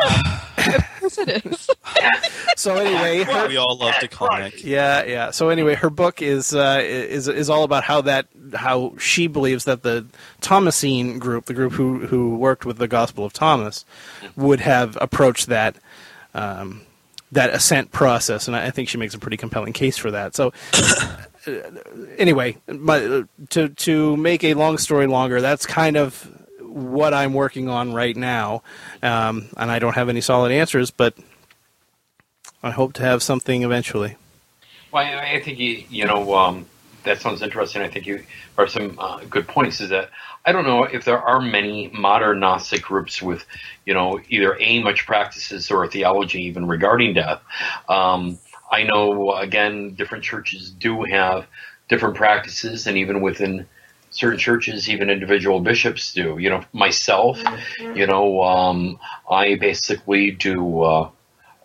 yes, it is. so anyway, her, we all love DeConick. Yeah, yeah. So anyway, her book is uh, is is all about how that how she believes that the Thomasine group, the group who who worked with the Gospel of Thomas, would have approached that um, that ascent process, and I think she makes a pretty compelling case for that. So, uh, anyway, my, to to make a long story longer, that's kind of what I'm working on right now, um, and I don't have any solid answers, but I hope to have something eventually. Well, I think you you know um, that sounds interesting. I think you are some uh, good points. Is that I don't know if there are many modern Gnostic groups with, you know, either a much practices or a theology even regarding death. Um, I know again, different churches do have different practices, and even within certain churches, even individual bishops do. You know, myself, mm-hmm. you know, um, I basically do. Uh,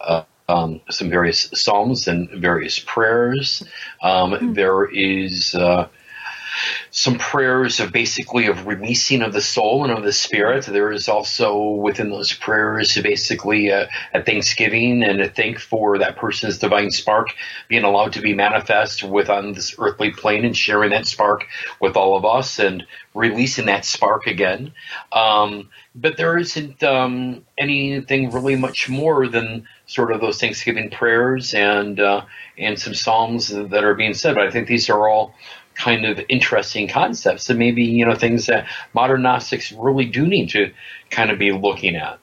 uh, um, some various psalms and various prayers. Um, mm-hmm. there is uh, some prayers of basically of releasing of the soul and of the spirit. There is also within those prayers basically a, a thanksgiving and a thank for that person's divine spark being allowed to be manifest with on this earthly plane and sharing that spark with all of us and releasing that spark again. Um, but there isn't um, anything really much more than sort of those Thanksgiving prayers and uh, and some psalms that are being said. But I think these are all kind of interesting concepts and maybe you know things that modern Gnostics really do need to kind of be looking at.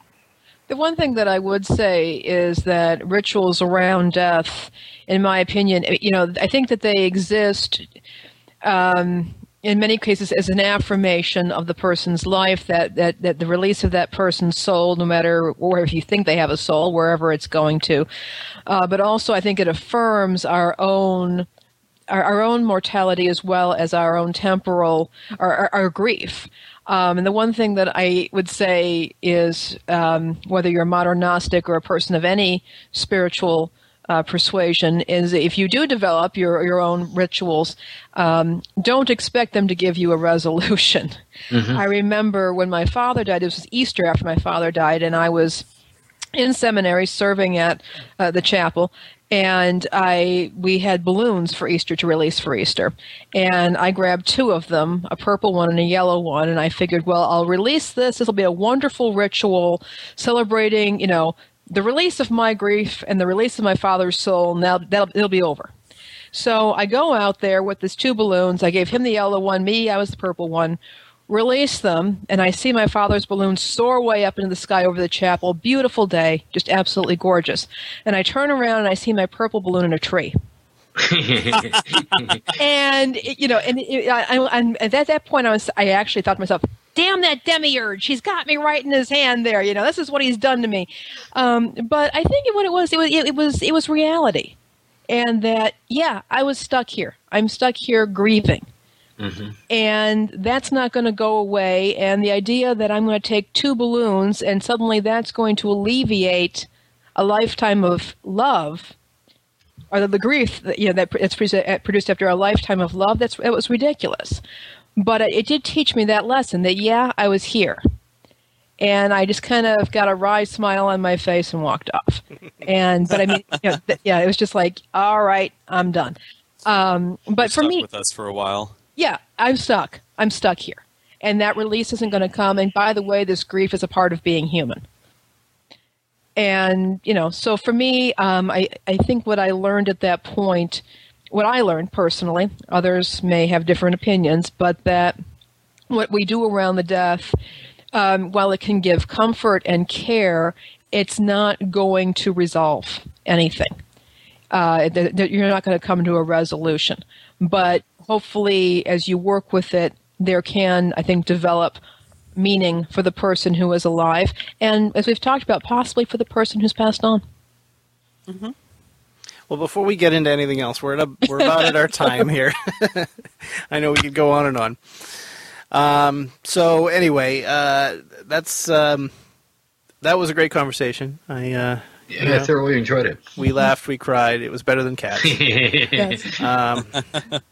The one thing that I would say is that rituals around death, in my opinion, you know, I think that they exist um, in many cases as an affirmation of the person's life, that, that, that the release of that person's soul, no matter where if you think they have a soul, wherever it's going to. Uh, but also, I think it affirms our own our, our own mortality as well as our own temporal, our, our, our grief. Um, and the one thing that I would say is um, whether you're a modern Gnostic or a person of any spiritual uh, persuasion is if you do develop your your own rituals, um, don't expect them to give you a resolution. Mm-hmm. I remember when my father died. It was Easter after my father died, and I was in seminary serving at uh, the chapel and I we had balloons for Easter to release for Easter, and I grabbed two of them, a purple one and a yellow one, and I figured, well, I'll release this. This will be a wonderful ritual celebrating, you know, the release of my grief and the release of my father's soul. Now that'll it'll be over. So I go out there with these two balloons. I gave him the yellow one, me, I was the purple one release them, and I see my father's balloon soar way up into the sky over the chapel. Beautiful day, just absolutely gorgeous. And I turn around and I see my purple balloon in a tree. and you know, and, it, I, I, and at that point, I was I actually thought to myself, "Damn that demiurge! He's got me right in his hand there. You know, this is what he's done to me." Um, but I think what it was, it was, it, it was, it was reality, and that yeah, I was stuck here. I'm stuck here grieving Mm-hmm. And that's not going to go away. And the idea that I'm going to take two balloons and suddenly that's going to alleviate a lifetime of love, or the, the grief that you know that it's produced after a lifetime of love, that's it was ridiculous. But it, it did teach me that lesson that yeah, I was here and I just kind of got a wry smile on my face and walked off. And but I mean, you know, th- yeah, it was just like, all right, I'm done. Um, but You're for me, with us for a while. Yeah, I'm stuck. I'm stuck here, and that release isn't going to come. And by the way, this grief is a part of being human. And you know, so for me, um, I I think what I learned at that point, what I learned personally, others may have different opinions, but that what we do around the death um, while it can give comfort and care, it's not going to resolve anything. Uh, you're not going to come to a resolution. But hopefully, as you work with it, there can, I think, develop meaning for the person who is alive, and as we've talked about, possibly for the person who's passed on. Mm-hmm. Well, before we get into anything else, we're at a, we're about at our time here. I know we could go on and on. Um, so anyway, uh, that's um, that was a great conversation. I uh, yeah, you know, I thoroughly enjoyed it. We laughed, we cried. It was better than cats. yes. um,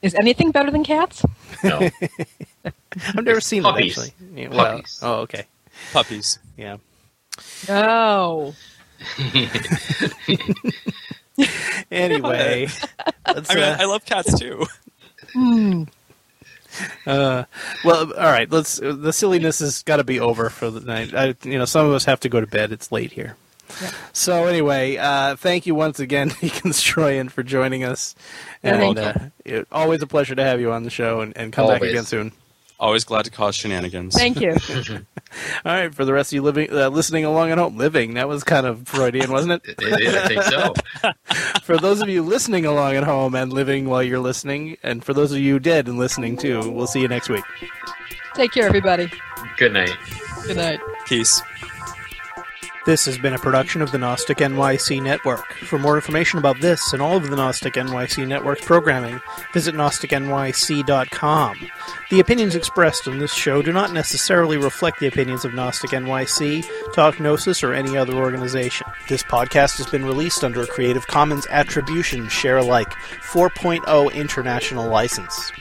Is anything better than cats? No. I've never seen puppies. them actually. Yeah, well, puppies. Oh, okay. Puppies. Yeah. No. anyway, I mean, uh, I love cats too. Hmm. Uh, well, all right. Let's. The silliness has got to be over for the night. I, you know, some of us have to go to bed. It's late here. Yeah. So anyway, uh, thank you once again, Deacon Stroyan, for joining us. And uh, it, always a pleasure to have you on the show, and, and come always. back again soon. Always glad to cause shenanigans. Thank you. All right, for the rest of you living, uh, listening along at home, living that was kind of Freudian, wasn't it? it is, I think so. for those of you listening along at home and living while you're listening, and for those of you dead and listening too, we'll see you next week. Take care, everybody. Good night. Good night. Peace. This has been a production of the Gnostic NYC Network. For more information about this and all of the Gnostic NYC Network's programming, visit GnosticNYC.com. The opinions expressed on this show do not necessarily reflect the opinions of Gnostic NYC, Talk Gnosis, or any other organization. This podcast has been released under a Creative Commons Attribution Share Alike 4.0 International License.